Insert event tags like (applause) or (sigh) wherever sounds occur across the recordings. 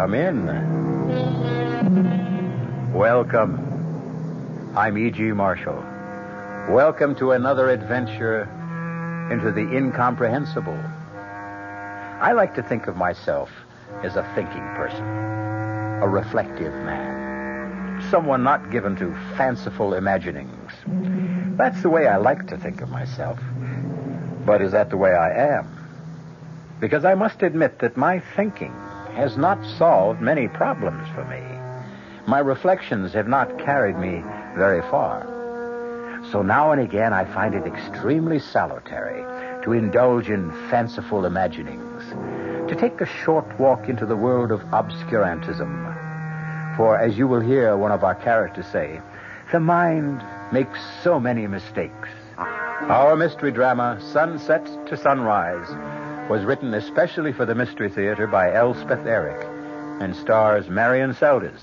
Come in. Welcome. I'm E.G. Marshall. Welcome to another adventure into the incomprehensible. I like to think of myself as a thinking person, a reflective man, someone not given to fanciful imaginings. That's the way I like to think of myself. But is that the way I am? Because I must admit that my thinking has not solved many problems for me. My reflections have not carried me very far. So now and again I find it extremely salutary to indulge in fanciful imaginings, to take a short walk into the world of obscurantism. For as you will hear one of our characters say, the mind makes so many mistakes. Our mystery drama, Sunset to Sunrise, was written especially for the Mystery Theater by Elspeth Eric and stars Marion Seldes.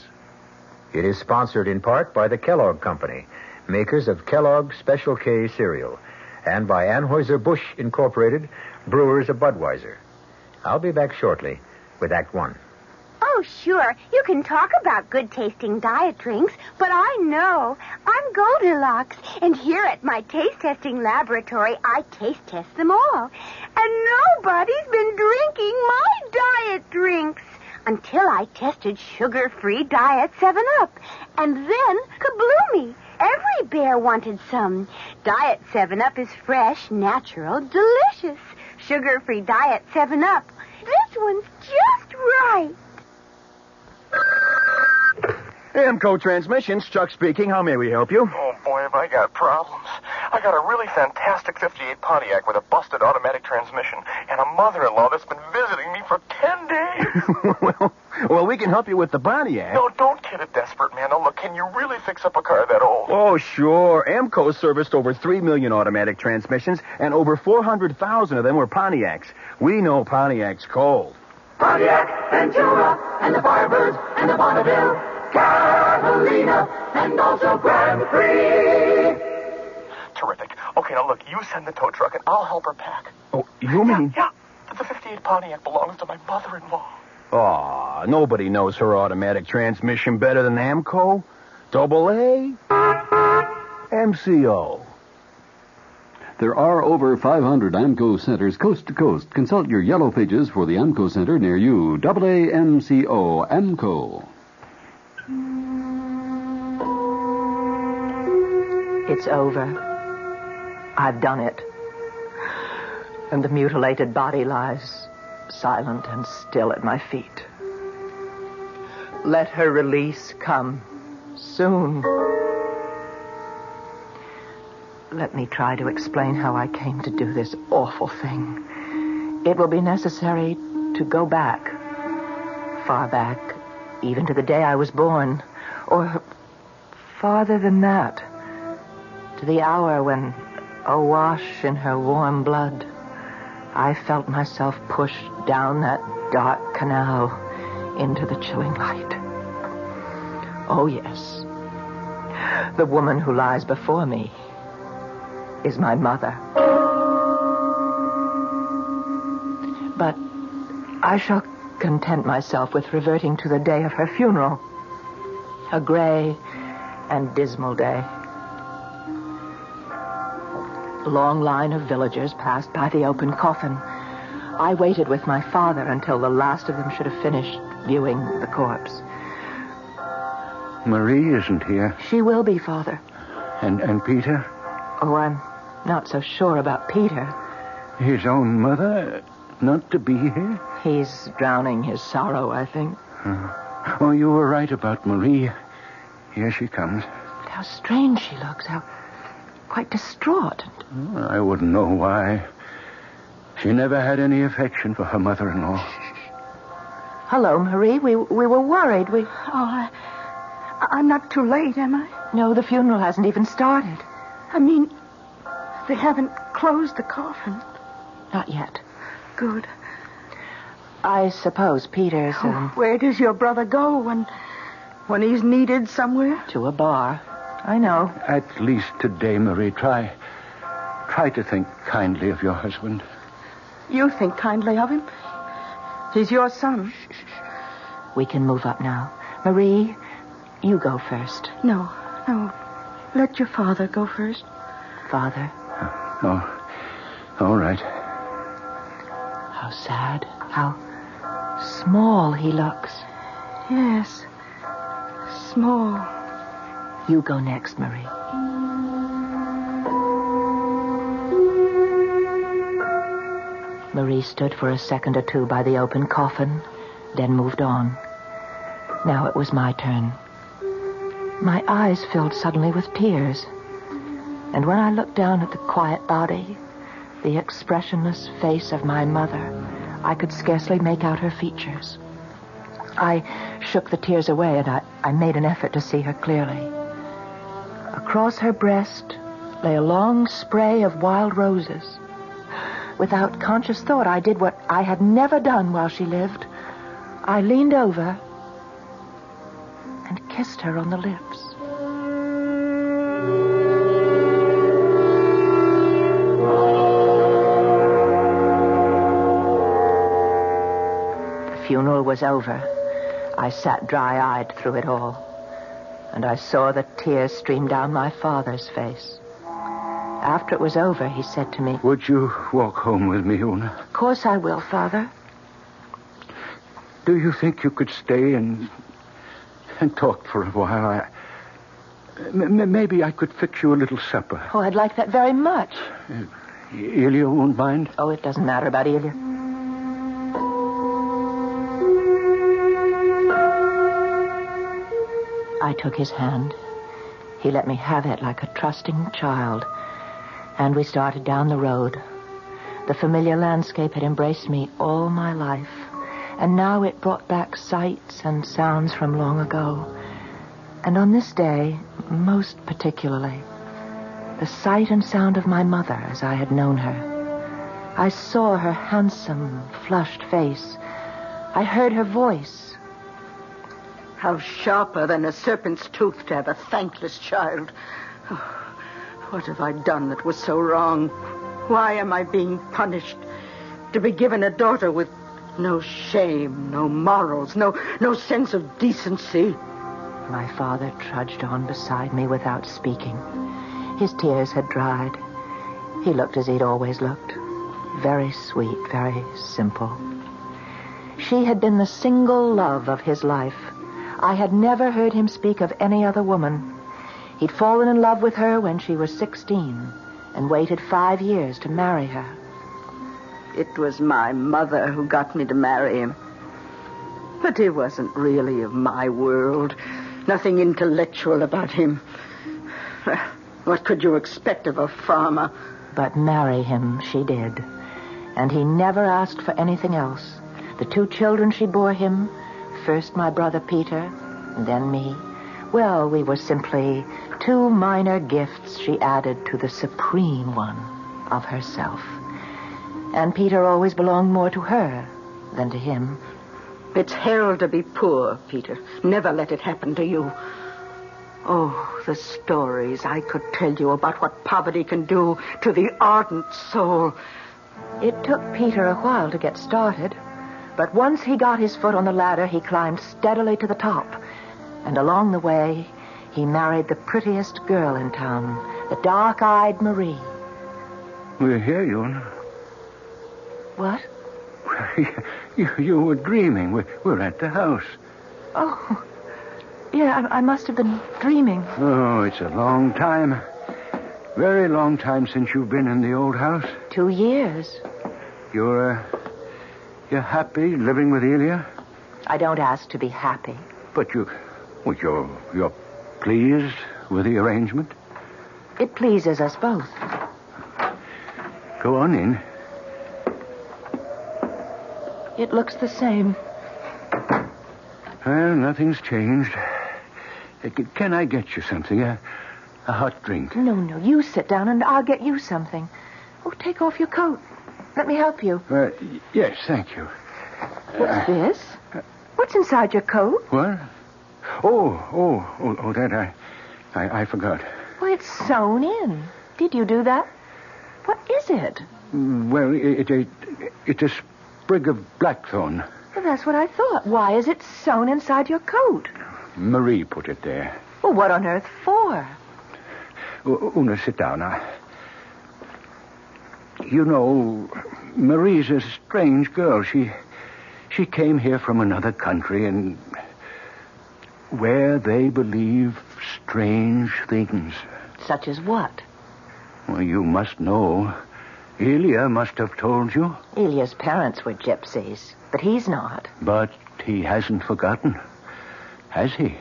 It is sponsored in part by the Kellogg Company, makers of Kellogg's Special K cereal, and by Anheuser-Busch Incorporated, brewers of Budweiser. I'll be back shortly with Act One. Oh, sure. You can talk about good tasting diet drinks, but I know. I'm Goldilocks, and here at my taste testing laboratory, I taste test them all. And nobody's been drinking my diet drinks until I tested sugar free Diet 7 Up. And then, kabloomy! Every bear wanted some. Diet 7 Up is fresh, natural, delicious. Sugar free Diet 7 Up. This one's just right. AAMCO Transmissions, Chuck speaking. How may we help you? Oh, boy, have I got problems. I got a really fantastic 58 Pontiac with a busted automatic transmission and a mother-in-law that's been visiting me for 10 days. (laughs) well, well, we can help you with the Pontiac. No, don't kid a desperate man. Now, look, can you really fix up a car that old? Oh, sure. AAMCO serviced over 3 million automatic transmissions, and over 400,000 of them were Pontiacs. We know Pontiac's cold. Pontiac, Ventura, and the Firebirds, and the Bonneville, Catalina, and also Grand Prix. Terrific. Okay, now look, you send the tow truck and I'll help her pack. Oh, you mean? Yeah, the 58 Pontiac belongs to my mother-in-law. Aw, nobody knows her automatic transmission better than AAMCO. Double A. MCO. There are over 500 AAMCO centers coast to coast. Consult your yellow pages for the AAMCO center near you. A M C O AAMCO. It's over. I've done it. And the mutilated body lies silent and still at my feet. Let her release come soon. Let me try to explain how I came to do this awful thing. It will be necessary to go back, far back, even to the day I was born, or farther than that, to the hour when, awash in her warm blood, I felt myself pushed down that dark canal into the chilling light. Oh, yes. The woman who lies before me is my mother. But I shall content myself with reverting to the day of her funeral. A gray and dismal day. A long line of villagers passed by the open coffin. I waited with my father until the last of them should have finished viewing the corpse. Marie isn't here. She will be, Father. And and Peter? Oh, I'm not so sure about Peter. His own mother? Not to be here? He's drowning his sorrow, I think. Uh, oh, you were right about Marie. Here she comes. But How strange she looks. How quite distraught. I wouldn't know why. She never had any affection for her mother-in-law. Hello, Marie. We we were worried. We. Oh, I, I'm not too late, am I? No, the funeral hasn't even started. I mean, they haven't closed the coffin. Not yet. Good. I suppose Peter's. Um, oh, where does your brother go when, when he's needed somewhere? To a bar. I know. At least today, Marie, try, try to think kindly of your husband. You think kindly of him. He's your son. Shh, shh, shh. We can move up now. Marie, you go first. No, no. Let your father go first. Father? Oh, oh, all right. How sad. How small he looks. Yes. Small. You go next, Marie. Marie stood for a second or two by the open coffin, then moved on. Now it was my turn. My eyes filled suddenly with tears. And when I looked down at the quiet body, the expressionless face of my mother, I could scarcely make out her features. I shook the tears away and I, I made an effort to see her clearly. Across her breast lay a long spray of wild roses. Without conscious thought, I did what I had never done while she lived. I leaned over kissed her on the lips. The funeral was over. I sat dry eyed through it all, and I saw the tears stream down my father's face. After it was over, he said to me, Would you walk home with me, Una? Of course I will, Father. Do you think you could stay and and talk for a while? I m- maybe I could fix you a little supper. Oh, I'd like that very much. Uh, Ilya won't mind. Oh, it doesn't matter about Ilya. I took his hand. He let me have it like a trusting child. And we started down the road. The familiar landscape had embraced me all my life. And now it brought back sights and sounds from long ago. And on this day, most particularly, the sight and sound of my mother as I had known her. I saw her handsome, flushed face. I heard her voice. How sharper than a serpent's tooth to have a thankless child. Oh, what have I done that was so wrong? Why am I being punished? To be given a daughter with no shame, no morals, no, no sense of decency. My father trudged on beside me without speaking. His tears had dried. He looked as he'd always looked. Very sweet, very simple. She had been the single love of his life. I had never heard him speak of any other woman. He'd fallen in love with her when she was 16 and waited five years to marry her. It was my mother who got me to marry him. But he wasn't really of my world. Nothing intellectual about him. What could you expect of a farmer? But marry him she did. And he never asked for anything else. The two children she bore him, first my brother Peter, and then me, well, we were simply two minor gifts she added to the supreme one of herself. And Peter always belonged more to her than to him. It's hell to be poor, Peter. Never let it happen to you. Oh, the stories I could tell you about what poverty can do to the ardent soul. It took Peter a while to get started, but once he got his foot on the ladder, he climbed steadily to the top. And along the way, he married the prettiest girl in town, the dark-eyed Marie. We're here, Una. What? (laughs) You, you were dreaming. We're, we're at the house. Oh, yeah, I, I must have been dreaming. Oh, it's a long time. Very long time since you've been in the old house. Two years. You're, uh, you're happy living with Ilya? I don't ask to be happy. But you, well, you're, you're pleased with the arrangement? It pleases us both. Go on in. It looks the same. Well, nothing's changed. Uh, Can I get you something? A, a hot drink? No, no, you sit down and I'll get you something. Oh, take off your coat. Let me help you. Uh, yes, thank you. What's this? What's inside your coat? What? Oh, oh, oh, oh that I, I, I forgot. Well, it's sewn in. Did you do that? What is it? Mm, Well, it, it, it's a sprig of blackthorn. Well, that's what I thought. Why is it sewn inside your coat? Marie put it there. Well, what on earth for? Una, sit down. I... You know, Marie's a strange girl. She, she came here from another country and where they believe strange things. Such as what? Well, you must know. Ilya must have told you, Ilya's parents were gypsies, but he's not. but he hasn't forgotten, has he?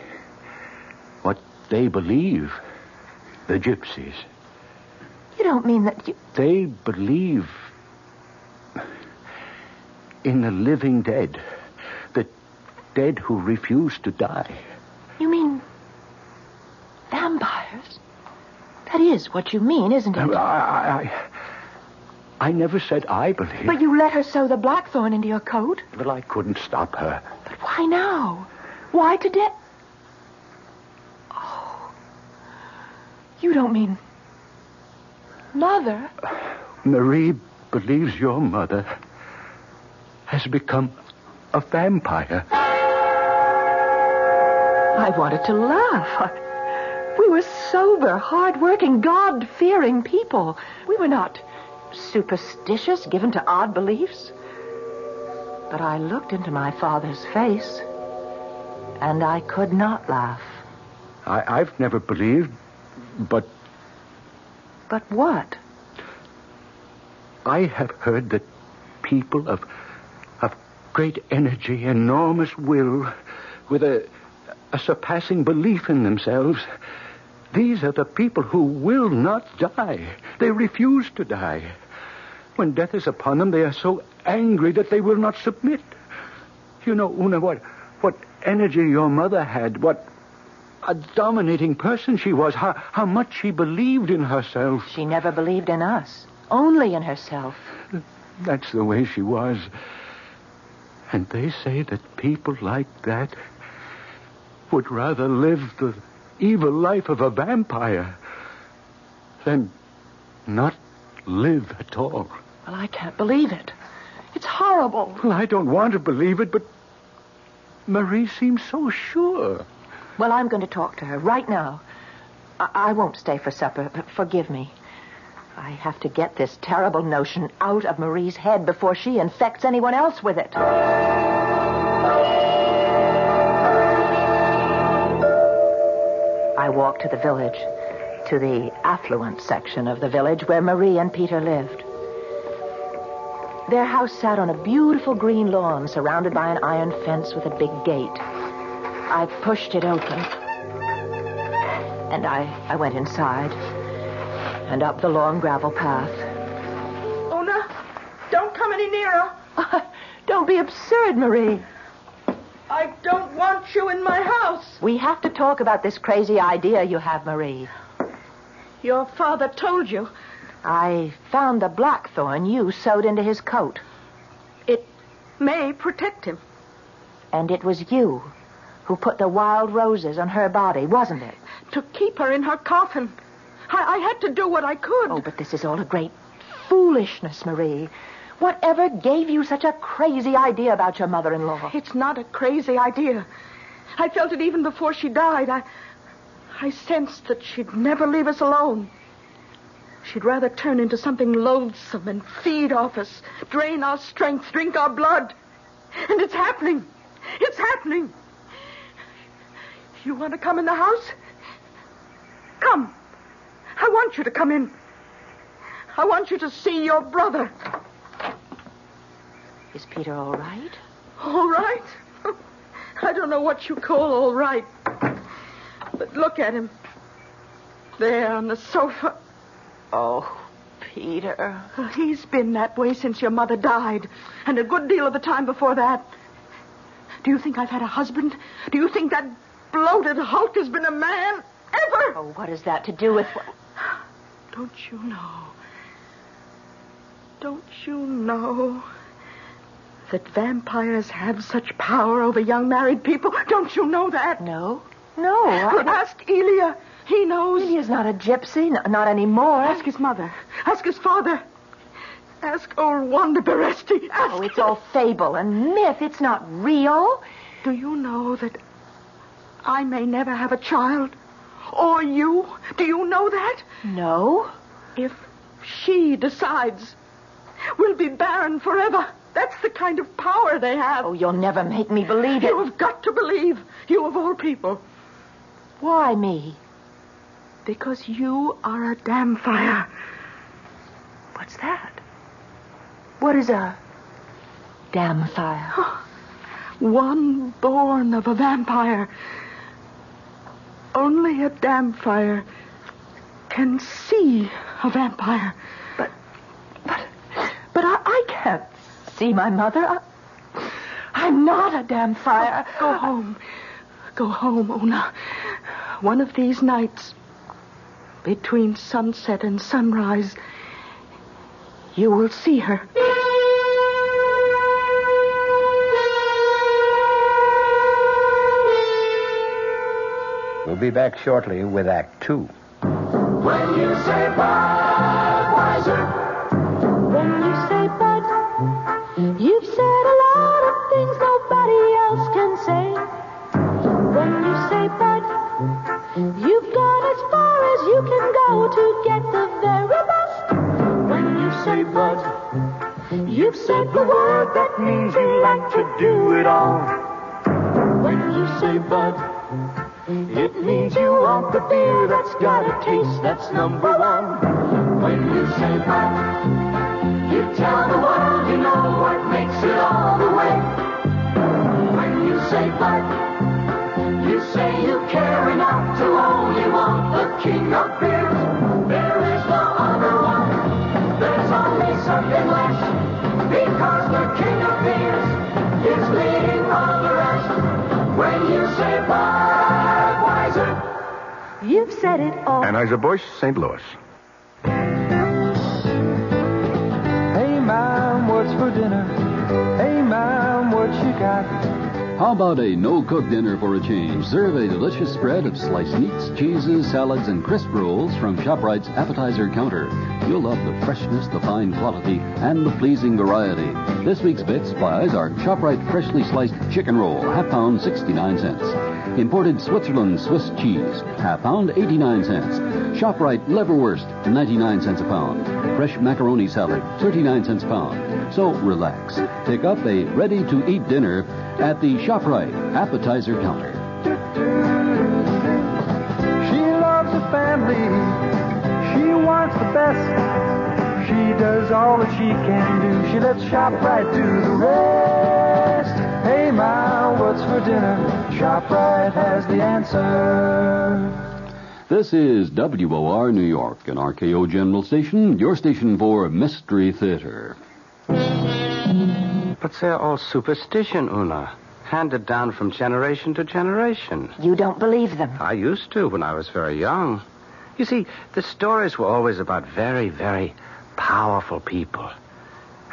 What they believe, the gypsies. You don't mean that you. They believe in the living dead, the dead who refuse to die. You mean. vampires? That is what you mean, isn't it? I, I, I, never said I believe. But you let her sew the blackthorn into your coat? Well, I couldn't stop her. But why now? Why today? Oh. You don't mean. Mother? Marie believes your mother has become a vampire. I wanted to laugh. We were sober, hard-working, God-fearing people. We were not superstitious, given to odd beliefs. But I looked into my father's face, and I could not laugh. I, I've never believed, but But what? I have heard that people of of great energy, enormous will, with a a surpassing belief in themselves. These are the people who will not die. They refuse to die. When death is upon them, they are so angry that they will not submit. You know, Una, what, what energy your mother had, what a dominating person she was, how, how much she believed in herself. She never believed in us, only in herself. That's the way she was. And they say that people like that would rather live the evil life of a vampire than not live at all. Well, I can't believe it. It's horrible. Well, I don't want to believe it, but Marie seems so sure. Well, I'm going to talk to her right now. I, I won't stay for supper. But forgive me. I have to get this terrible notion out of Marie's head before she infects anyone else with it. I walked to the village, to the affluent section of the village where Marie and Peter lived. Their house sat on a beautiful green lawn surrounded by an iron fence with a big gate. I pushed it open. And I, I went inside and up the long gravel path. Una, don't come any nearer. (laughs) Don't be absurd, Marie. I don't want you in my house. We have to talk about this crazy idea you have, Marie. Your father told you. I found the blackthorn you sewed into his coat. It may protect him. And it was you who put the wild roses on her body, wasn't it? To keep her in her coffin. I, I had to do what I could. Oh, but this is all a great foolishness, Marie. Whatever gave you such a crazy idea about your mother-in-law? It's not a crazy idea. I felt it even before she died. I, I sensed that she'd never leave us alone. She'd rather turn into something loathsome and feed off us, drain our strength, drink our blood. And it's happening. It's happening. You want to come in the house? Come. I want you to come in. I want you to see your brother. Is Peter all right? All right? I don't know what you call all right. But look at him. There on the sofa. Oh, Peter. He's been that way since your mother died, and a good deal of the time before that. Do you think I've had a husband? Do you think that bloated hulk has been a man? Ever? Oh, what has that to do with what? Don't you know? Don't you know that vampires have such power over young married people? Don't you know that? No. No. Well, ask Ilya. He knows. Ilya's not a gypsy, n- not anymore. Ask his mother. Ask his father. Ask old Wanda Beresti. Ask Oh, it's all fable and myth. It's not real. Do you know that I may never have a child? Or you? Do you know that? No. If she decides, we'll be barren forever. That's the kind of power they have. Oh, you'll never make me believe it. You have got to believe. You of all people. Why me? Because you are a dhampir. What's that? What is a dhampir? One born of a vampire. Only a dhampir can see a vampire. But, but, but I, I can't see my mother. I, I'm not a dhampir. Go home. Go home, Una. One of these nights, between sunset and sunrise, you will see her. We'll be back shortly with Act Two. When you say Budweiser, When you say Bud, you've said a lot of things nobody else can say. When you say Bud, you've gone as far as you can go to get the very best. When you say Bud, you've said the word that means you like to do it all. when you say Bud, It means you want the beer that's got a taste that's number one. When you say Bud, you tell the world you know what makes it all the way. When you say Bud, you say you king of beers, there is no other one. There's only something less, because the king of beers is leading all the rest. When you say Budweiser, You've said it all. Anheuser-Busch, St. Louis. Hey, Mom, what's for dinner? How about a no-cook dinner for a change? Serve a delicious spread of sliced meats, cheeses, salads, and crisp rolls from ShopRite's appetizer counter. You'll love the freshness, the fine quality, and the pleasing variety. This week's bit supplies are ShopRite freshly sliced chicken roll, half pound, 69 cents. Imported Switzerland Swiss cheese, half pound, 89 cents. ShopRite liverwurst, 99 cents a pound. Fresh macaroni salad, 39 cents a pound. So relax. Pick up a ready-to-eat dinner at the ShopRite appetizer counter. She loves the family. She wants the best. She does all that she can do. She lets ShopRite do the rest. Hey, Ma, what's for dinner? ShopRite has the answer. This is WOR New York, an RKO General Station, your station for Mystery Theater. But they're all superstition, Una. Handed down from generation to generation. You don't believe them. I used to when I was very young. You see, the stories were always about very, very powerful people.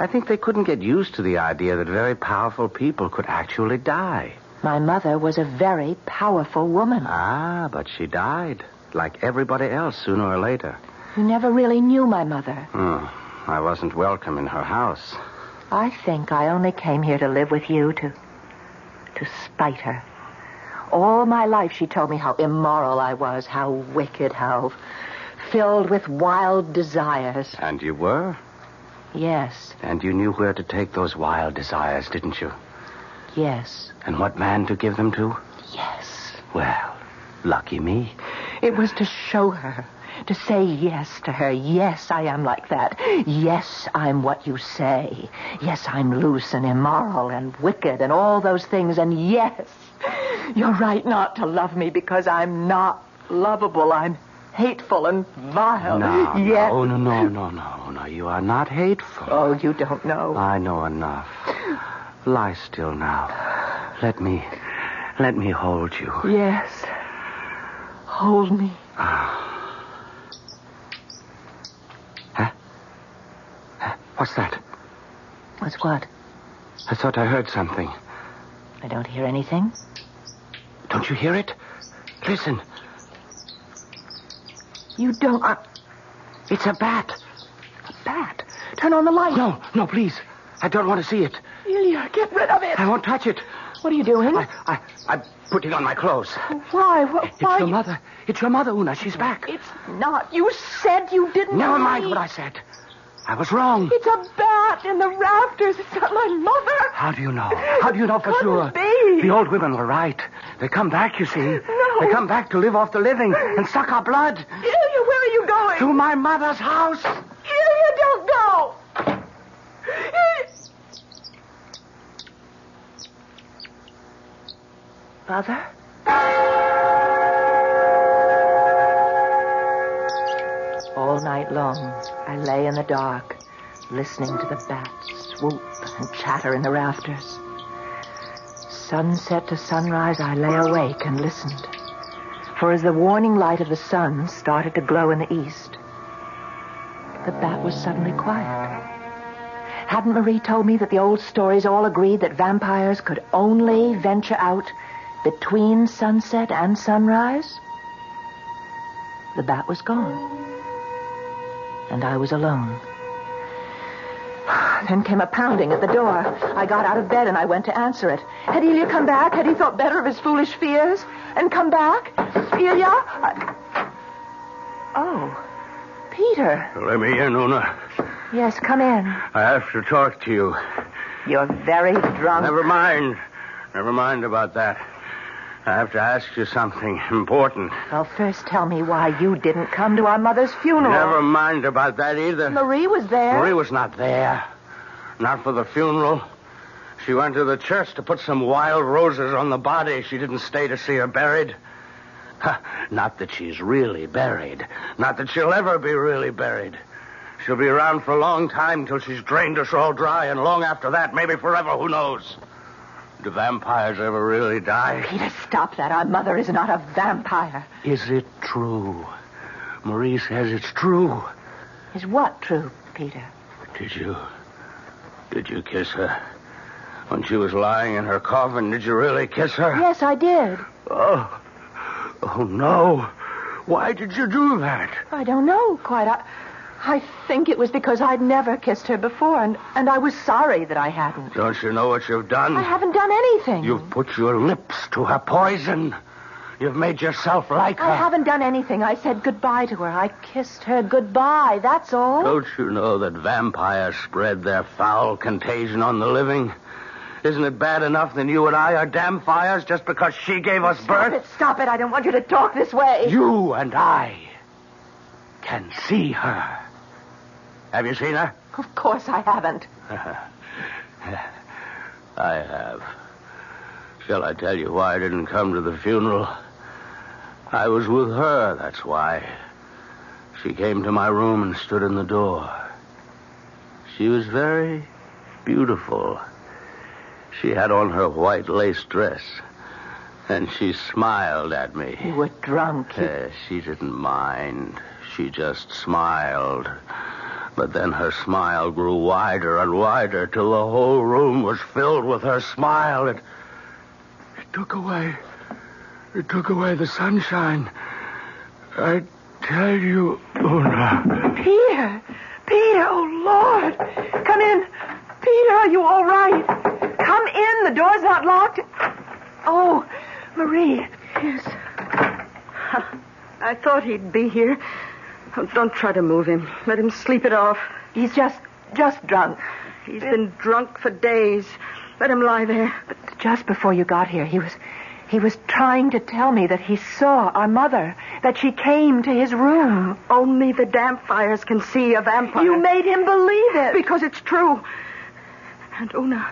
I think they couldn't get used to the idea that very powerful people could actually die. My mother was a very powerful woman. Ah, but she died. Like everybody else, sooner or later. You never really knew my mother. Hmm. I wasn't welcome in her house. I think I only came here to live with you to. to spite her. All my life she told me how immoral I was, how wicked, how filled with wild desires. And you were? Yes, And you knew where to take those wild desires, didn't you? yes, And what man to give them to? yes. Well, lucky me. It was to show her, to say yes to her. Yes, I am like that. Yes, I'm what you say. Yes, I'm loose and immoral and wicked and all those things. And yes, you're right not to love me because I'm not lovable. I'm hateful and vile. No, yes. no, no, no, no, no, no. You are not hateful. Oh, you don't know. I know enough. Lie still now. Let me, let me hold you. Yes. Hold me. Ah. What's that? What's what? I thought I heard something. I don't hear anything. Don't you hear it? Listen. You don't. Uh, it's a bat. A bat? Turn on the light. No, no, please. I don't want to see it. Ilya, get rid of it. I won't touch it. What are you doing? I, I, I'm putting on my clothes. Why? Wh- It's your mother. It's your mother, Una. She's back. It's not. You said you didn't. Never mind what I said. I was wrong. It's a bat in the rafters. It's not my mother. How do you know? How do you know for sure? be. The old women were right. They come back, you see. No. They come back to live off the living and suck our blood. Ilya, where are you going? To my mother's house. Ilya, don't go. Ilya. Mother? All night long, I lay in the dark, listening to the bats swoop and chatter in the rafters. Sunset to sunrise, I lay awake and listened. For as the warning light of the sun started to glow in the east, the bat was suddenly quiet. Hadn't Marie told me that the old stories all agreed that vampires could only venture out between sunset and sunrise? The bat was gone. And I was alone. Then came a pounding at the door. I got out of bed and I went to answer it. Had Ilya come back? Had he thought better of his foolish fears? And come back? Ilya? I... Oh, Peter. Let me in, Una. Yes, come in. I have to talk to you. You're very drunk. Never mind. Never mind about that. I have to ask you something important. Well, first tell me why you didn't come to our mother's funeral. Never mind about that either. Marie was there. Marie was not there. Not for the funeral. She went to the church to put some wild roses on the body. She didn't stay to see her buried. Not that she's really buried. Not that she'll ever be really buried. She'll be around for a long time till she's drained us all dry, and long after that, maybe forever, who knows? Do vampires ever really die? Peter, stop that. Our mother is not a vampire. Is it true? Marie says it's true. Is what true, Peter? Did you. Did you kiss her? When she was lying in her coffin, did you really kiss her? Yes, I did. Oh. Oh, no. Why did you do that? I don't know quite. I, I think it was because I'd never kissed her before, and, and I was sorry that I hadn't. Don't you know what you've done? I haven't done anything. You've put your lips to her poison. You've made yourself like her. I haven't done anything. I said goodbye to her. I kissed her goodbye. That's all. Don't you know that vampires spread their foul contagion on the living? Isn't it bad enough that you and I are dhampirs just because she gave us Stop birth? it. Stop it. I don't want you to talk this way. You and I can see her. Have you seen her? Of course I haven't. (laughs) I have. Shall I tell you why I didn't come to the funeral? I was with her, that's why. She came to my room and stood in the door. She was very beautiful. She had on her white lace dress, and she smiled at me. You were drunk. You- Uh, she didn't mind. She just smiled. But then her smile grew wider and wider till the whole room was filled with her smile. It, it took away. It took away the sunshine. I tell you, Una. Peter! Peter, oh, Lord! Come in. Peter, are you all right? Come in. The door's not locked. Oh, Marie. Yes. I thought he'd be here. Oh, don't try to move him. Let him sleep it off. He's just, just drunk. He's been drunk for days. Let him lie there. But just before you got here, he was, he was trying to tell me that he saw our mother, that she came to his room. Only the dhampirs can see a vampire. You made him believe it. Because it's true. And oh, Una,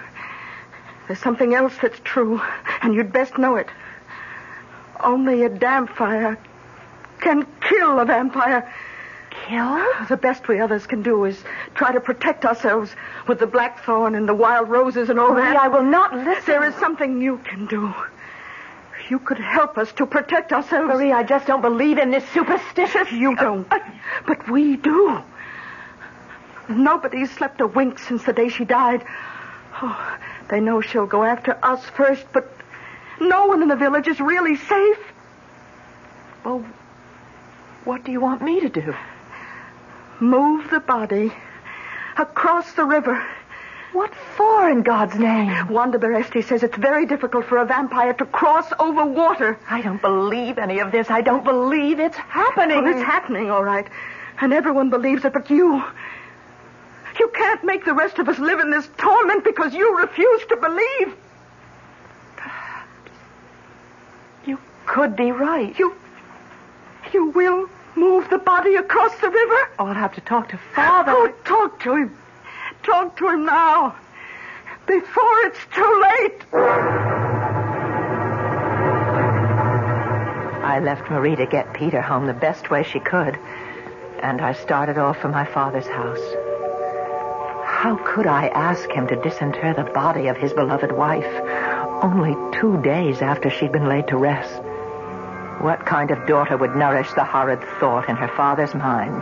there's something else that's true, and you'd best know it. Only a dhampir can kill a vampire. Kill? The best we others can do is try to protect ourselves with the blackthorn and the wild roses and all Marie, that. I will not listen. There is something you can do. You could help us to protect ourselves. Marie, I just don't believe in this superstitious. You don't. Uh, but we do. Nobody's slept a wink since the day she died. Oh, they know she'll go after us first, but no one in the village is really safe. Well, what do you want me to do? Move the body across the river. What for, in God's name? Wanda Beresti says it's very difficult for a vampire to cross over water. I don't believe any of this. I don't believe it's happening. Well, it's happening, all right. And everyone believes it, but you. You can't make the rest of us live in this torment because you refuse to believe. You could be right. You. You will move the body across the river? Oh, I'll have to talk to Father. Oh, talk to him. Talk to him now. Before it's too late. I left Marie to get Peter home the best way she could, and I started off for my father's house. How could I ask him to disinter the body of his beloved wife only two days after she'd been laid to rest? What kind of daughter would nourish the horrid thought in her father's mind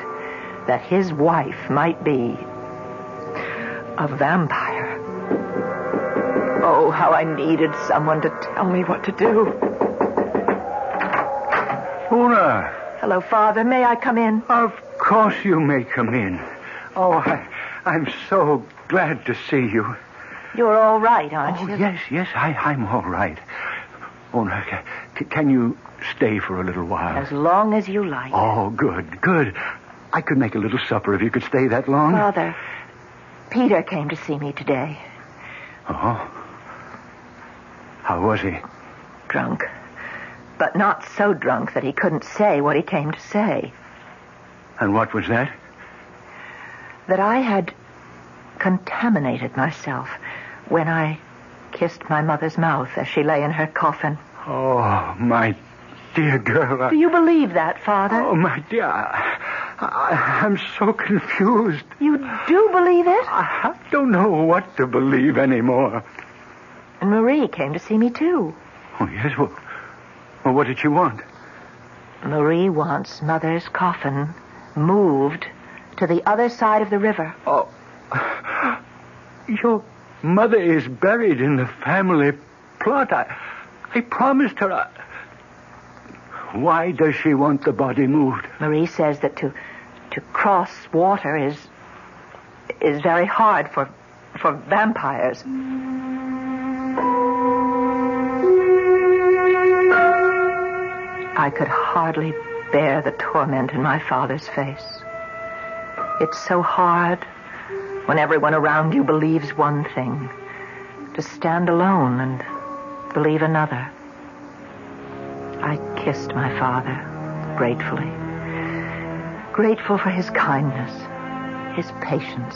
that his wife might be a vampire? Oh, how I needed someone to tell me what to do. Una, Hello, Father. May I come in? of course you may come in. Oh, I, I'm so glad to see you. You're all right, aren't Oh, you? yes, yes, I, I'm all right. Una, ca- ca- can you stay for a little while? As long as you like. Oh, good, good. I could make a little supper if you could stay that long. Father, Peter came to see me today. Oh. How was he? Drunk. But not so drunk that he couldn't say what he came to say. And what was that? That I had contaminated myself when I kissed my mother's mouth as she lay in her coffin. Oh, my dear girl. I- Do you believe that, Father? Oh, my dear. I, I, I'm so confused. You do believe it? I don't know what to believe anymore. And Marie came to see me, too. Oh, yes? Well, well what did she want? Marie wants Mother's coffin moved to the other side of the river. Oh. Your mother is buried in the family plot. I, I promised her. I... Why does she want the body moved? Marie says that to to cross water is is very hard for for vampires. I could hardly bear the torment in my father's face. It's so hard when everyone around you believes one thing to stand alone and believe another. Kissed my father gratefully. Grateful for his kindness, his patience.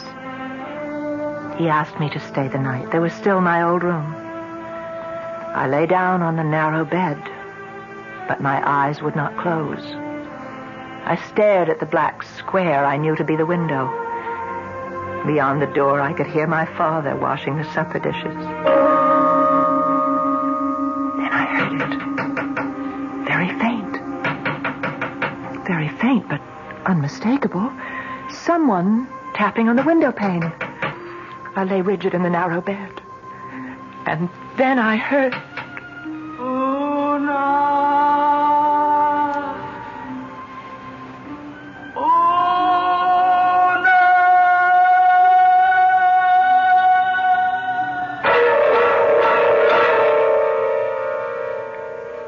He asked me to stay the night. There was still my old room. I lay down on the narrow bed, but my eyes would not close. I stared at the black square I knew to be the window. Beyond the door, I could hear my father washing the supper dishes. Unmistakable. Someone tapping on the window pane. I lay rigid in the narrow bed. And then I heard. Una!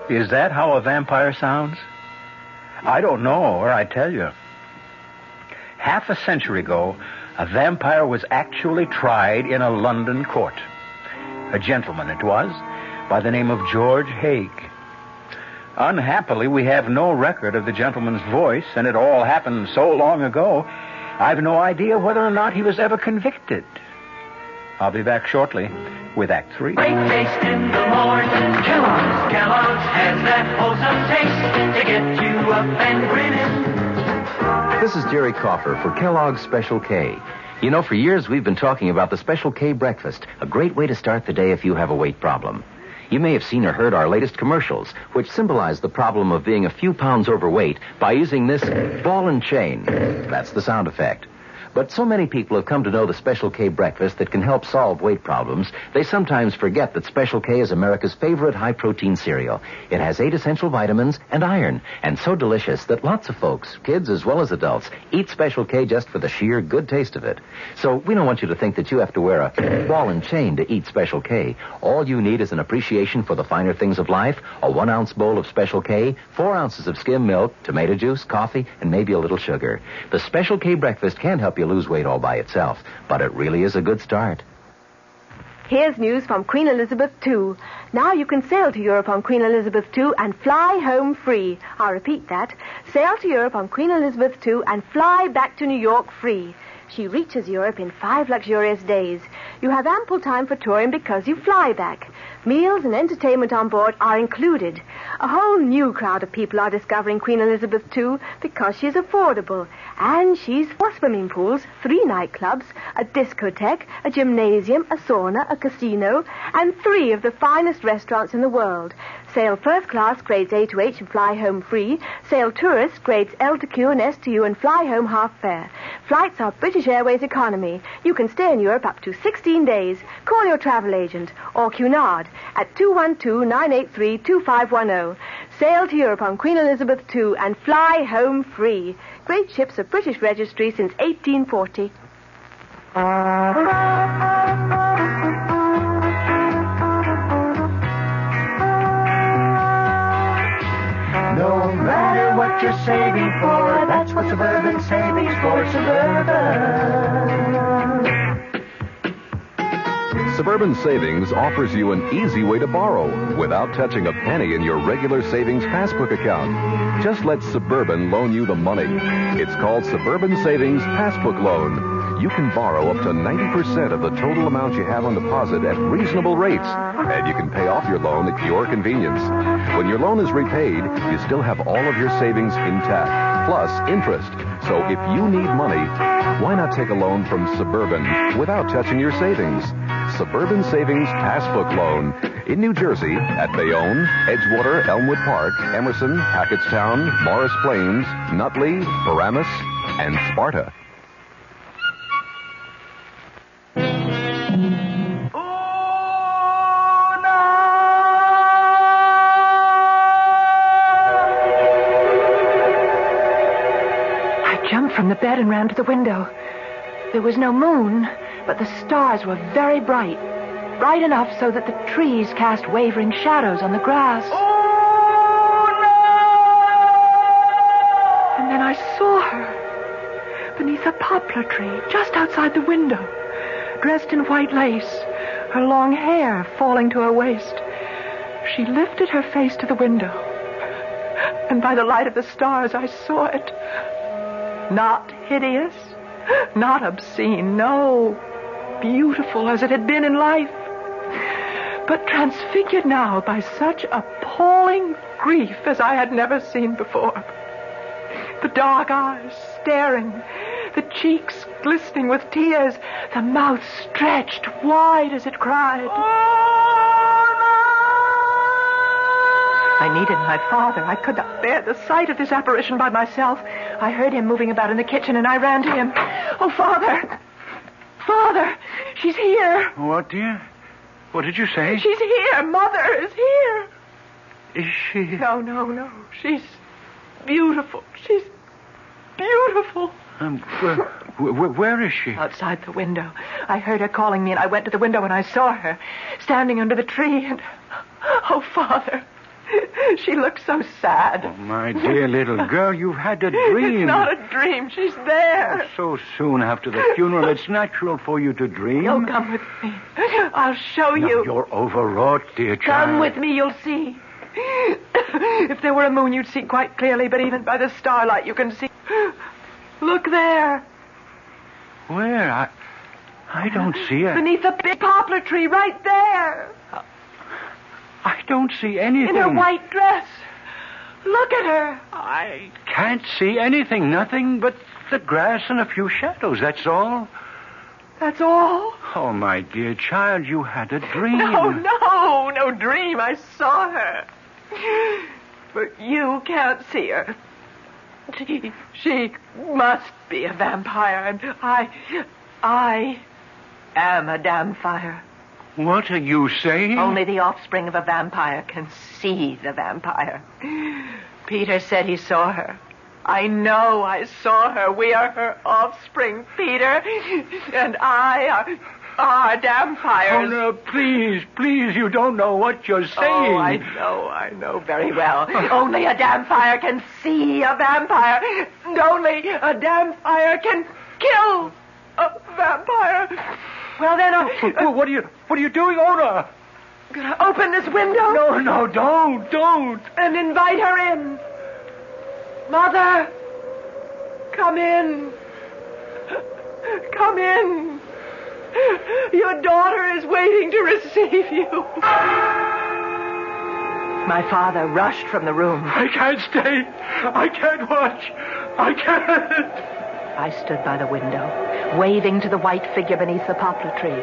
Is that how a vampire sounds? I don't know, or I tell you. Half a century ago, a vampire was actually tried in a London court. A gentleman it was, by the name of George Haig. Unhappily, we have no record of the gentleman's voice, and it all happened so long ago, I've no idea whether or not he was ever convicted. I'll be back shortly with Act Three. Taste in the morning. Kellogg's, Kellogg's has that wholesome taste to get you up and grinning. This is Jerry Coffer for Kellogg's Special K. You know, for years we've been talking about the Special K breakfast, a great way to start the day if you have a weight problem. You may have seen or heard our latest commercials, which symbolize the problem of being a few pounds overweight by using this ball and chain. That's the sound effect. But so many people have come to know the Special K breakfast that can help solve weight problems, they sometimes forget that Special K is America's favorite high protein cereal. It has eight essential vitamins and iron, and so delicious that lots of folks, kids as well as adults, eat Special K just for the sheer good taste of it. So we don't want you to think that you have to wear a ball and chain to eat Special K. All you need is an appreciation for the finer things of life, a one ounce bowl of Special K, four ounces of skim milk, tomato juice, coffee, and maybe a little sugar. The Special K breakfast can help you lose weight all by itself, but it really is a good start. Here's news from Queen Elizabeth II. Now you can sail to Europe on Queen Elizabeth II and fly home free. I'll repeat that. Sail to Europe on Queen Elizabeth II and fly back to New York free. She reaches Europe in five luxurious days. You have ample time for touring because you fly back. Meals and entertainment on board are included. A whole new crowd of people are discovering Queen Elizabeth II because she's affordable. And she's four swimming pools, three nightclubs, a discotheque, a gymnasium, a sauna, a casino, and three of the finest restaurants in the world. Sail first class grades A to H and fly home free. Sail tourist grades L to Q and S to U and fly home half fare. Flights are British Airways economy. You can stay in Europe up to 16 days. Call your travel agent or Cunard at 212-983-2510. Sail to Europe on Queen Elizabeth II and fly home free. Great ships of British registry since 1840. What you're saving for, that's what Suburban Savings for Suburban. Suburban Savings offers you an easy way to borrow without touching a penny in your regular savings passbook account. Just let Suburban loan you the money. It's called Suburban Savings Passbook Loan. You can borrow up to 90% of the total amount you have on deposit at reasonable rates. And you can pay off your loan at your convenience. When your loan is repaid, you still have all of your savings intact, plus interest. So if you need money, why not take a loan from Suburban without touching your savings? Suburban Savings Passbook Loan in New Jersey at Bayonne, Edgewater, Elmwood Park, Emerson, Hackettstown, Morris Plains, Nutley, Paramus, and Sparta. Jumped from the bed and ran to the window. There was no moon, but the stars were very bright. Bright enough so that the trees cast wavering shadows on the grass. Oh, and then I saw her beneath a poplar tree just outside the window, dressed in white lace, her long hair falling to her waist. She lifted her face to the window, and by the light of the stars I saw it. Not hideous, not obscene, no. Beautiful as it had been in life. But transfigured now by such appalling grief as I had never seen before. The dark eyes staring, the cheeks glistening with tears, the mouth stretched wide as it cried. I needed my father. I could not bear the sight of this apparition by myself. I heard him moving about in the kitchen, and I ran to him. Oh, father! Father! She's here! What, dear? What did you say? She's here! Mother is here! Is she? No, no, no. She's beautiful. She's beautiful. Um, where, where, where is she? Outside the window. I heard her calling me, and I went to the window and I saw her standing under the tree. And oh, father, (laughs) she looks so sad. Oh, my dear little girl, you've had a dream. It's not a dream. She's there. Oh, so soon after the funeral, it's natural for you to dream. Oh, come with me. I'll show No, you. You're overwrought, dear child. Come with me, you'll see. (coughs) if there were a moon, you'd see quite clearly, but even by the starlight, you can see. (gasps) Look there. Where? I, I don't see it. Beneath the big poplar tree, right there. I don't see anything. In her white dress. Look at her. I can't see anything. Nothing but the grass and a few shadows. That's all. That's all. Oh, my dear child, you had a dream. No, (laughs) oh, no, no dream. I saw her. But you can't see her. She, she must be a vampire, and I, I am a dhampir. What are you saying? Only the offspring of a vampire can see the vampire. Peter said he saw her. I know I saw her. We are her offspring, Peter. And I are, are vampires. Oh, no, please, please, you don't know what you're saying. Oh, I know, I know very well. (laughs) only a vampire can see a vampire. And only a vampire can kill a vampire. Well, then. Well, what are you, what are you doing, Una? Gonna open this window? No, no, don't, don't. And invite her in. Mother, come in. Come in. Your daughter is waiting to receive you. My father rushed from the room. I can't stay. I can't watch. I can't. I stood by the window, waving to the white figure beneath the poplar tree.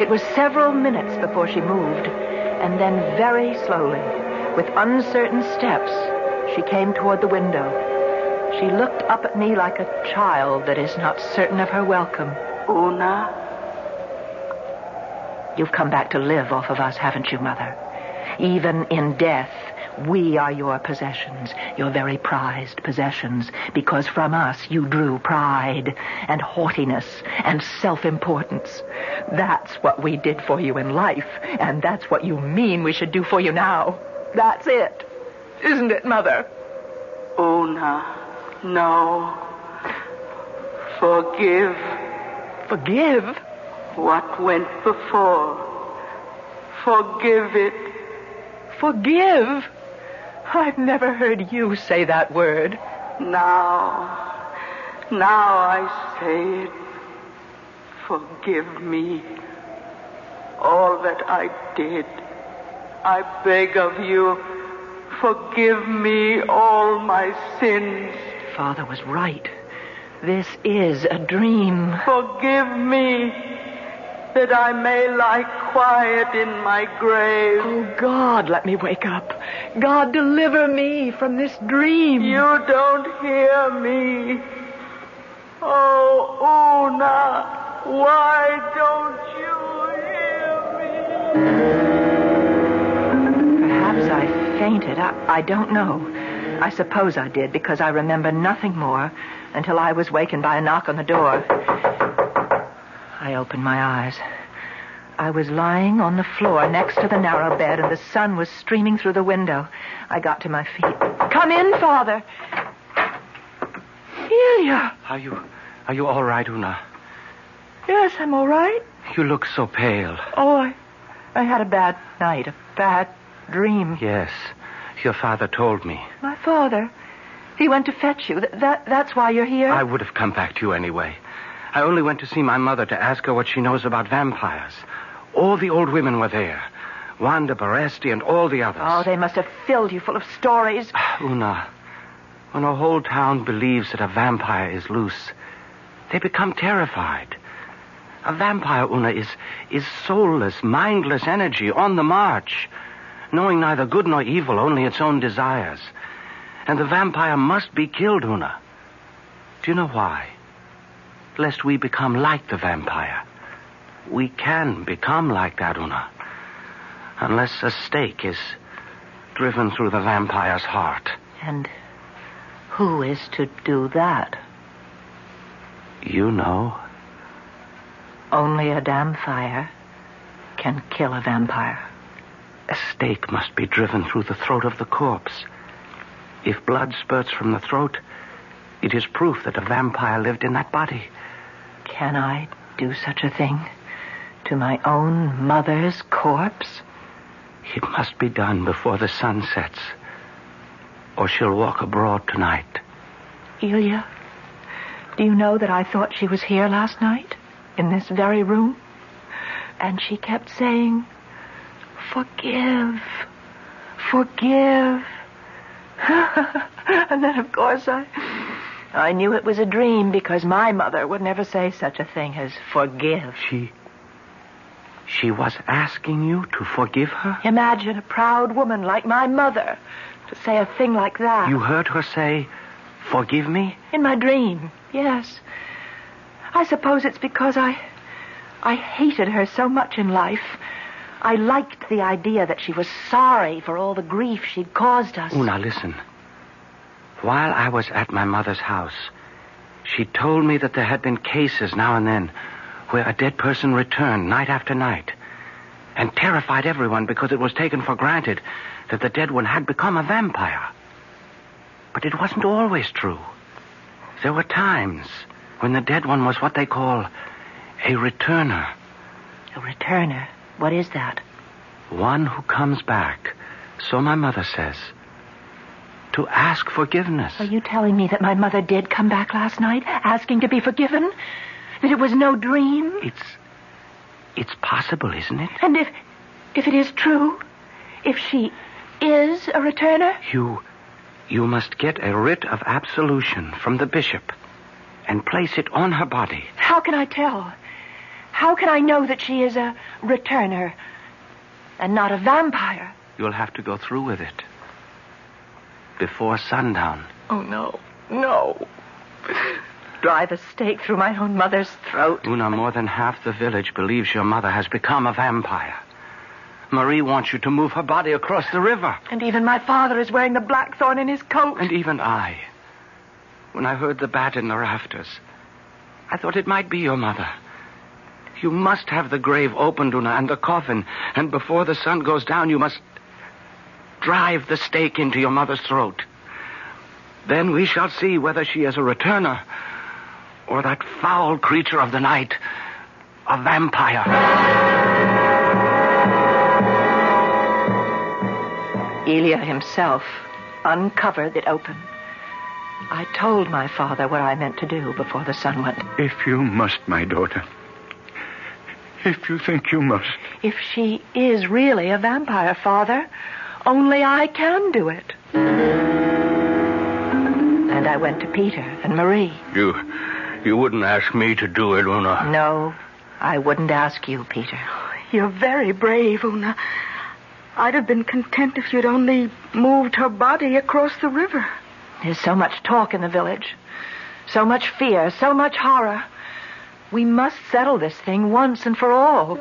It was several minutes before she moved, and then very slowly, with uncertain steps, she came toward the window. She looked up at me like a child that is not certain of her welcome. Una? You've come back to live off of us, haven't you, Mother? Even in death, we are your possessions, your very prized possessions, because from us you drew pride and haughtiness and self-importance. That's what we did for you in life, and that's what you mean we should do for you now. That's it. Isn't it, Mother? Una, no. Forgive. Forgive? What went before. Forgive it. Forgive? I've never heard you say that word. Now, now I say it. Forgive me. All that I did. I beg of you, forgive me all my sins. Father was right. This is a dream. Forgive me that I may lie quiet in my grave. Oh, God, let me wake up. God, deliver me from this dream. You don't hear me. Oh, Una, why don't you hear me? Perhaps I fainted. I, I don't know. I suppose I did because I remember nothing more until I was wakened by a knock on the door. I opened my eyes. I was lying on the floor next to the narrow bed, and the sun was streaming through the window. I got to my feet. Come in, Father. Ilya. Are you are you all right, Una? Yes, I'm all right. You look so pale. Oh, I, I had a bad night, a bad dream. Yes. Your father told me. My father. He went to fetch you. Th- that that's why you're here. I would have come back to you anyway. I only went to see my mother to ask her what she knows about vampires. All the old women were there. Wanda Baresti and all the others. Oh, they must have filled you full of stories. Ah, Una, when a whole town believes that a vampire is loose, they become terrified. A vampire, Una, is, is soulless, mindless energy on the march, knowing neither good nor evil, only its own desires. And the vampire must be killed, Una. Do you know why? Lest we become like the vampire. We can become like that, Una. Unless a stake is driven through the vampire's heart. And who is to do that? You know. Only a dhampir can kill a vampire. A stake must be driven through the throat of the corpse. If blood spurts from the throat, it is proof that a vampire lived in that body. Can I do such a thing to my own mother's corpse? It must be done before the sun sets, or she'll walk abroad tonight. Ilya, do you know that I thought she was here last night, in this very room? And she kept saying, Forgive, forgive. (laughs) and then, of course, I. I knew it was a dream because my mother would never say such a thing as forgive. She. She was asking you to forgive her? Imagine a proud woman like my mother to say a thing like that. You heard her say, Forgive me? In my dream, yes. I suppose it's because I. I hated her so much in life. I liked the idea that she was sorry for all the grief she'd caused us. Oh, Una, listen. While I was at my mother's house, she told me that there had been cases now and then where a dead person returned night after night and terrified everyone because it was taken for granted that the dead one had become a vampire. But it wasn't always true. There were times when the dead one was what they call a returner. A returner? What is that? One who comes back, so my mother says, to ask forgiveness. Are you telling me that my mother did come back last night asking to be forgiven? That it was no dream? It's. It's possible, isn't it? And if. if it is true? If she is a returner? You. You must get a writ of absolution from the bishop and place it on her body. How can I tell? How can I know that she is a returner and not a vampire? You'll have to go through with it. Before sundown. Oh, no. No. Drive a stake through my own mother's throat. Una, more than half the village believes your mother has become a vampire. Marie wants you to move her body across the river. And even my father is wearing the blackthorn in his coat. And even I. When I heard the bat in the rafters, I thought it might be your mother. You must have the grave opened, Una, and the coffin. And before the sun goes down, you must drive the stake into your mother's throat. Then we shall see whether she is a returner or that foul creature of the night, a vampire. Ilya himself uncovered it open. I told my father what I meant to do before the sun went. If you must, my daughter, if you think you must. If she is really a vampire, Father, only I can do it. And I went to Peter and Marie. You, you wouldn't ask me to do it, Una. No, I wouldn't ask you, Peter. You're very brave, Una. I'd have been content if you'd only moved her body across the river. There's so much talk in the village, so much fear, so much horror. We must settle this thing once and for all.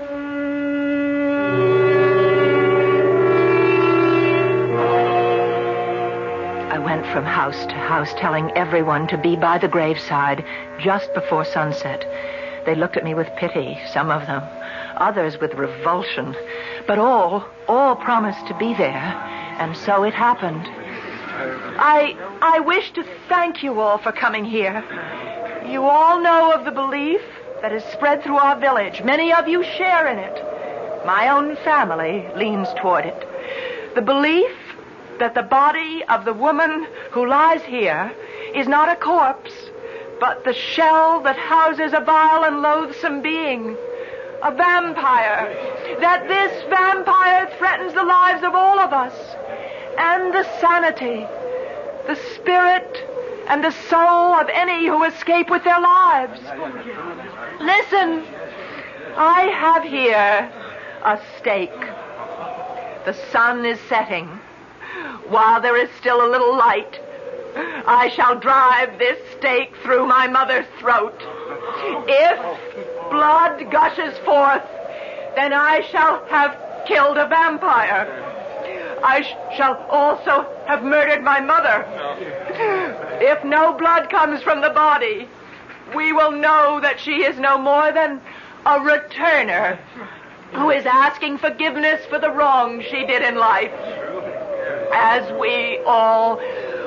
Went from house to house telling everyone to be by the graveside just before sunset. They looked at me with pity, some of them, others with revulsion. But all, all promised to be there, and so it happened. I, I wish to thank you all for coming here. You all know of the belief that is spread through our village. Many of you share in it. My own family leans toward it. The belief that the body of the woman who lies here is not a corpse, but the shell that houses a vile and loathsome being, a vampire. That this vampire threatens the lives of all of us, and the sanity, the spirit, and the soul of any who escape with their lives. Listen, I have here a stake. The sun is setting. While there is still a little light, I shall drive this stake through my mother's throat. If blood gushes forth, then I shall have killed a vampire. I sh- shall also have murdered my mother. If no blood comes from the body, we will know that she is no more than a returner who is asking forgiveness for the wrong she did in life. As we all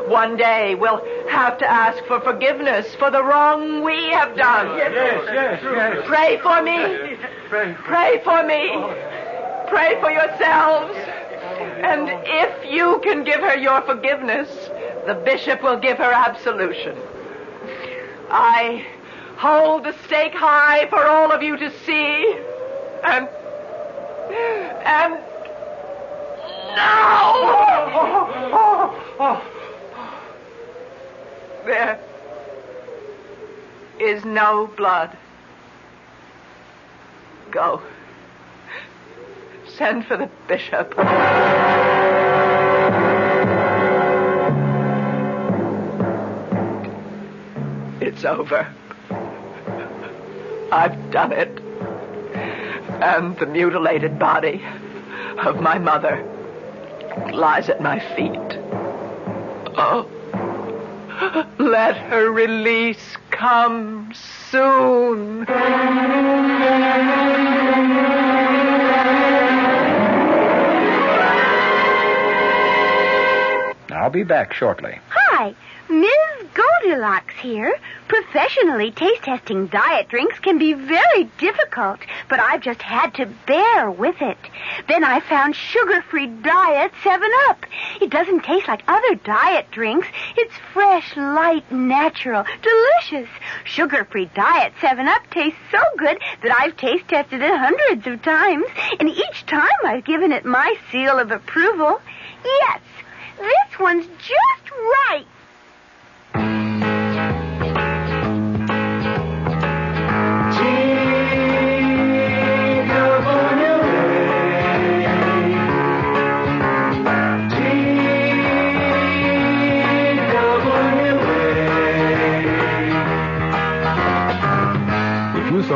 one day will have to ask for forgiveness for the wrong we have done. Yes, yes, yes. Pray for me. Pray for me. Oh. Pray for yourselves. And if you can give her your forgiveness, the bishop will give her absolution. I hold the stake high for all of you to see. And. And. Now! There is no blood. Go. Send for the bishop. It's over. I've done it. And the mutilated body of my mother lies at my feet. Oh, let her release come soon. I'll be back shortly. Hi, Ms. Goldilocks here. Professionally taste testing diet drinks can be very difficult, but I've just had to bear with it. Then I found sugar-free diet 7-Up. It doesn't taste like other diet drinks. It's fresh, light, natural, delicious. Sugar-free diet 7-Up tastes so good that I've taste tested it hundreds of times, and each time I've given it my seal of approval. Yes, this one's just right.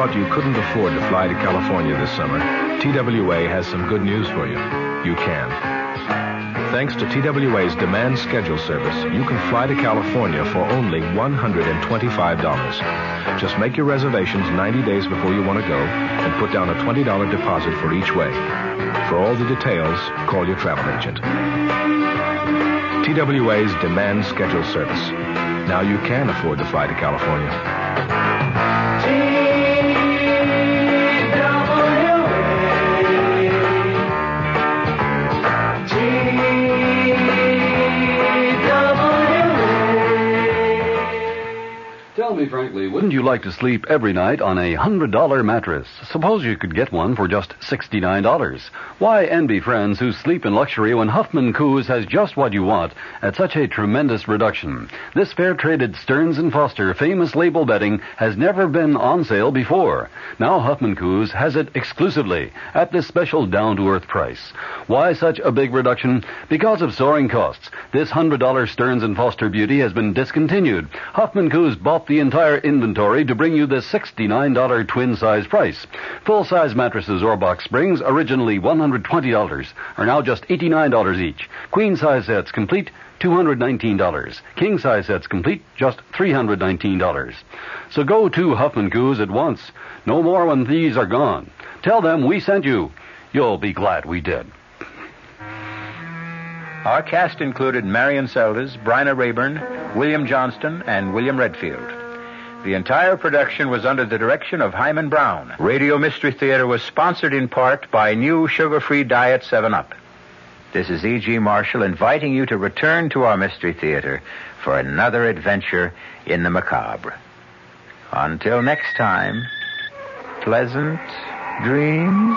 Thought you couldn't afford to fly to California this summer, TWA has some good news for you. You can. Thanks to TWA's demand schedule service, you can fly to California for only $125. Just make your reservations 90 days before you want to go and put down a $20 deposit for each way. For all the details, call your travel agent. TWA's demand schedule service. Now you can afford to fly to California. Me frankly, wouldn't you like to sleep every night on a $100 mattress? Suppose you could get one for just $69. Why envy friends who sleep in luxury when Huffman Koos has just what you want at such a tremendous reduction? This fair-traded Stearns & Foster famous label bedding has never been on sale before. Now Huffman Koos has it exclusively at this special down-to-earth price. Why such a big reduction? Because of soaring costs. This $100 Stearns & Foster beauty has been discontinued. Huffman Koos bought the entire inventory to bring you the $69 twin size price. Full size mattresses or box springs, originally $120, are now just $89 each. Queen size sets complete, $219. King size sets complete, just $319. So go to Huffman Koos at once. No more when these are gone. Tell them we sent you. You'll be glad we did. Our cast included Marion Seldes, Bryna Raeburn, William Johnstone, and William Redfield. The entire production was under the direction of Himan Brown. Radio Mystery Theater was sponsored in part by new sugar-free diet 7-Up. This is E.G. Marshall inviting you to return to our Mystery Theater for another adventure in the macabre. Until next time, pleasant dreams.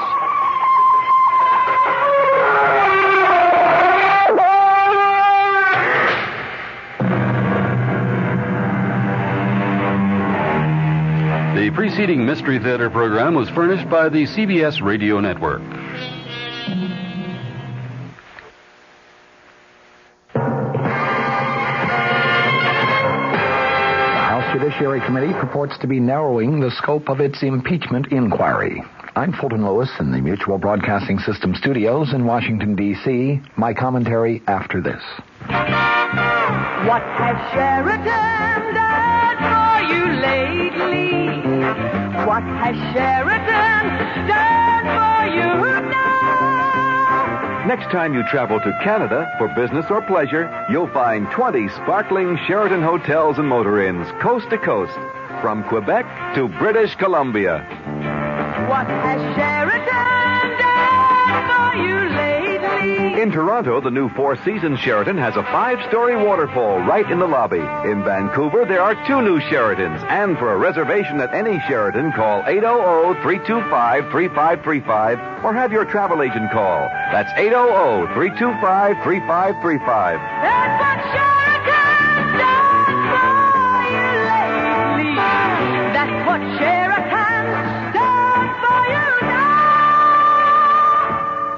Preceding Mystery Theater program was furnished by the CBS Radio Network. The House Judiciary Committee purports to be narrowing the scope of its impeachment inquiry. I'm Fulton Lewis in the Mutual Broadcasting System studios in Washington, D.C. My commentary after this. What has Sheraton done for you lately? What has Sheraton done for you now? Next time you travel to Canada for business or pleasure, you'll find 20 sparkling Sheraton hotels and motor inns, coast to coast, from Quebec to British Columbia. What has Sheraton done for you? In Toronto, the new Four Seasons Sheraton has a five-story waterfall right in the lobby. In Vancouver, there are two new Sheratons. And for a reservation at any Sheraton, call 800-325-3535 or have your travel agent call. That's 800-325-3535. That's what Sheraton's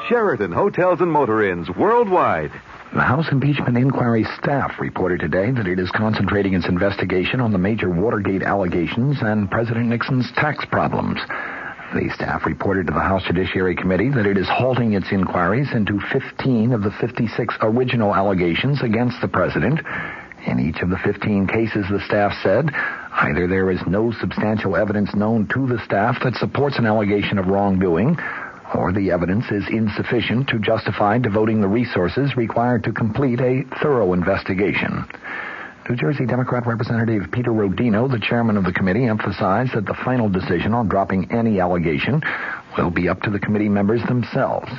Sheraton Hotels and Motor Inns worldwide. The House Impeachment Inquiry staff reported today that it is concentrating its investigation on the major Watergate allegations and President Nixon's tax problems. The staff reported to the House Judiciary Committee that it is halting its inquiries into 15 of the 56 original allegations against the president. In each of the 15 cases, the staff said, either there is no substantial evidence known to the staff that supports an allegation of wrongdoing, or the evidence is insufficient to justify devoting the resources required to complete a thorough investigation. New Jersey Democrat Representative Peter Rodino, the chairman of the committee, emphasized that the final decision on dropping any allegation will be up to the committee members themselves.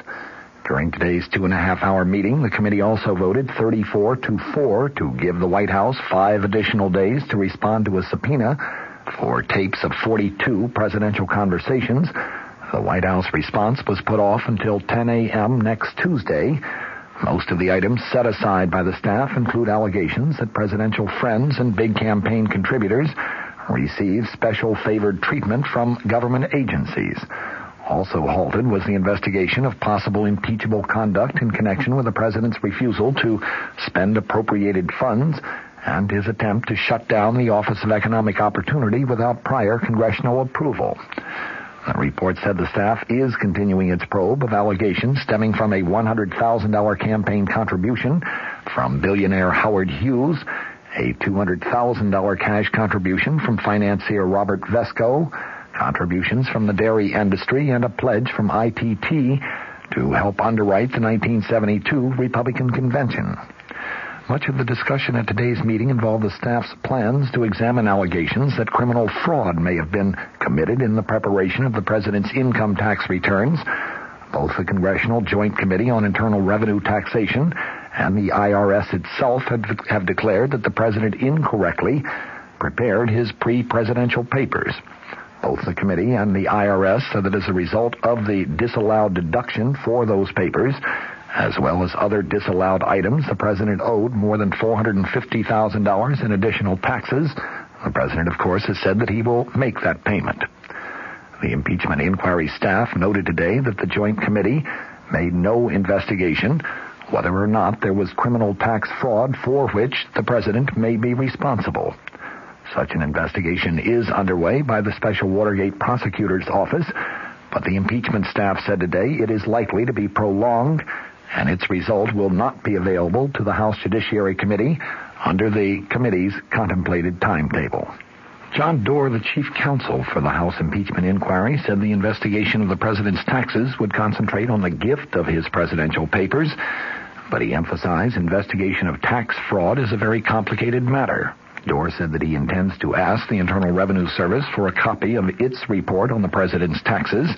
During today's two and a half hour meeting, the committee also voted 34 to 4 to give the White House five additional days to respond to a subpoena for tapes of 42 presidential conversations. The White House response was put off until 10 a.m. next Tuesday. Most of the items set aside by the staff include allegations that presidential friends and big campaign contributors receive special favored treatment from government agencies. Also halted was the investigation of possible impeachable conduct in connection with the president's refusal to spend appropriated funds and his attempt to shut down the Office of Economic Opportunity without prior congressional approval. The report said the staff is continuing its probe of allegations stemming from a $100,000 campaign contribution from billionaire Howard Hughes, a $200,000 cash contribution from financier Robert Vesco, contributions from the dairy industry, and a pledge from ITT to help underwrite the 1972 Republican Convention. Much of the discussion at today's meeting involved the staff's plans to examine allegations that criminal fraud may have been committed in the preparation of the president's income tax returns. Both the Congressional Joint Committee on Internal Revenue Taxation and the IRS itself have, have declared that the president incorrectly prepared his pre-presidential papers. Both the committee and the IRS said that as a result of the disallowed deduction for those papers, as well as other disallowed items, the president owed more than $450,000 in additional taxes. The president, of course, has said that he will make that payment. The impeachment inquiry staff noted today that the Joint Committee made no investigation whether or not there was criminal tax fraud for which the president may be responsible. Such an investigation is underway by the Special Watergate Prosecutor's Office, but the impeachment staff said today it is likely to be prolonged and its result will not be available to the House Judiciary Committee under the committee's contemplated timetable. John Doar, the chief counsel for the House impeachment inquiry, said the investigation of the president's taxes would concentrate on the gift of his presidential papers, but he emphasized investigation of tax fraud is a very complicated matter. Doar said that he intends to ask the Internal Revenue Service for a copy of its report on the president's taxes.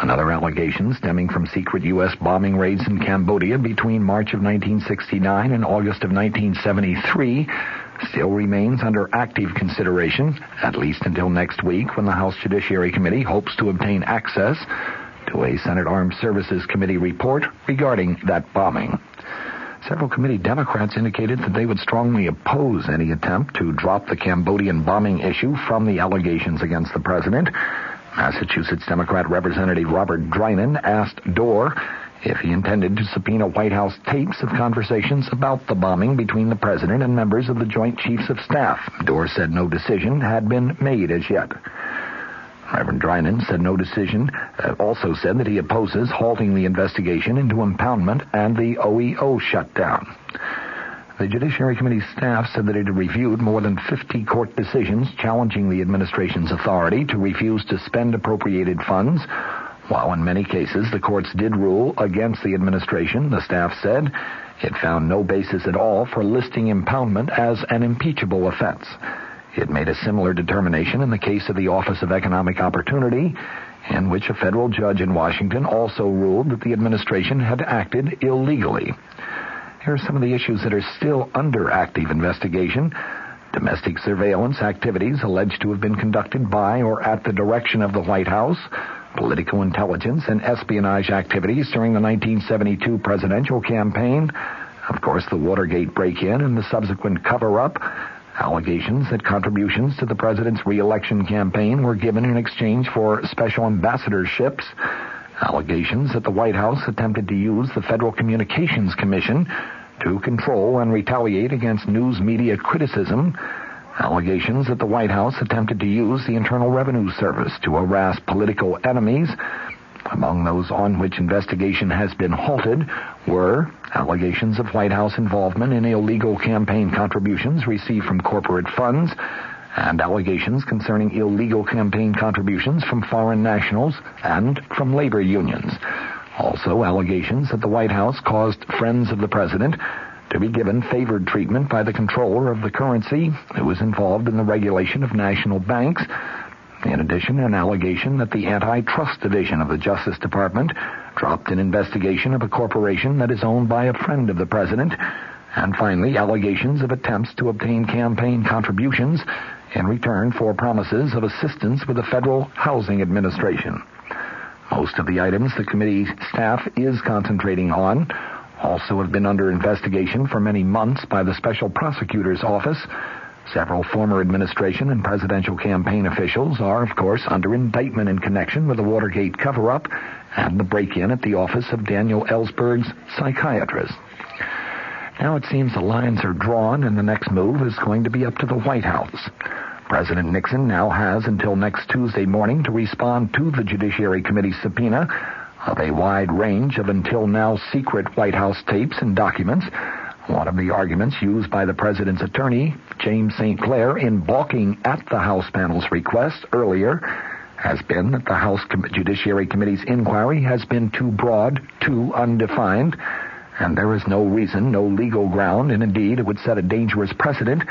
Another allegation stemming from secret U.S. bombing raids in Cambodia between March of 1969 and August of 1973 still remains under active consideration, at least until next week when the House Judiciary Committee hopes to obtain access to a Senate Armed Services Committee report regarding that bombing. Several committee Democrats indicated that they would strongly oppose any attempt to drop the Cambodian bombing issue from the allegations against the president. Massachusetts Democrat Representative Robert Drinan asked Doar if he intended to subpoena White House tapes of conversations about the bombing between the president and members of the Joint Chiefs of Staff. Doar said no decision had been made as yet. Reverend Drinan said no decision, uh, also said that he opposes halting the investigation into impoundment and the OEO shutdown. The Judiciary Committee staff said that it had reviewed more than 50 court decisions challenging the administration's authority to refuse to spend appropriated funds while in many cases the courts did rule against the administration, the staff said, it found no basis at all for listing impoundment as an impeachable offense. It made a similar determination in the case of the Office of Economic Opportunity, in which a federal judge in Washington also ruled that the administration had acted illegally. Here are some of the issues that are still under active investigation. Domestic surveillance activities alleged to have been conducted by or at the direction of the White House. Political intelligence and espionage activities during the 1972 presidential campaign, of course, the Watergate break-in and the subsequent cover-up, allegations that contributions to the president's reelection campaign were given in exchange for special ambassadorships, allegations that the White House attempted to use the Federal Communications Commission to control and retaliate against news media criticism, Allegations that the White House attempted to use the Internal Revenue Service to harass political enemies. Among those on which investigation has been halted were allegations of White House involvement in illegal campaign contributions received from corporate funds and allegations concerning illegal campaign contributions from foreign nationals and from labor unions. Also, allegations that the White House caused friends of the president to be given favored treatment by the controller of the currency who was involved in the regulation of national banks. In addition, an allegation that the Antitrust Division of the Justice Department dropped an investigation of a corporation that is owned by a friend of the president. And finally, allegations of attempts to obtain campaign contributions in return for promises of assistance with the Federal Housing Administration. Most of the items the committee staff is concentrating on also have been under investigation for many months by the Special Prosecutor's Office. Several former administration and presidential campaign officials are, of course, under indictment in connection with the Watergate cover-up and the break-in at the office of Daniel Ellsberg's psychiatrist. Now it seems the lines are drawn and the next move is going to be up to the White House. President Nixon now has until next Tuesday morning to respond to the Judiciary Committee subpoena of a wide range of until now secret White House tapes and documents. One of the arguments used by the president's attorney, James St. Clair, in balking at the House panel's request earlier has been that the House Judiciary Committee's inquiry has been too broad, too undefined, and there is no reason, no legal ground, and indeed it would set a dangerous precedent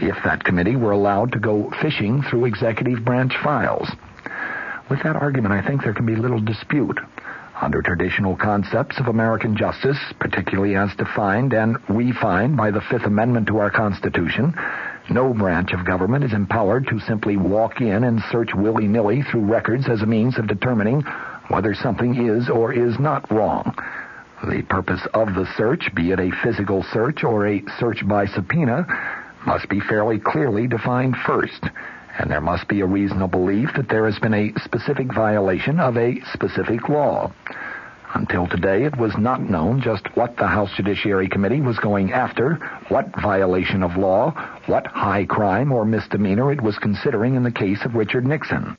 if that committee were allowed to go fishing through executive branch files. With that argument, I think there can be little dispute under traditional concepts of American justice, particularly as defined and refined by the Fifth Amendment to our Constitution, No branch of government is empowered to simply walk in and search willy-nilly through records as a means of determining whether something is or is not wrong. The purpose of the search, be it a physical search or a search by subpoena, must be fairly clearly defined first, and there must be a reasonable belief that there has been a specific violation of a specific law. Until today, it was not known just what the House Judiciary Committee was going after, what violation of law, what high crime or misdemeanor it was considering in the case of Richard Nixon.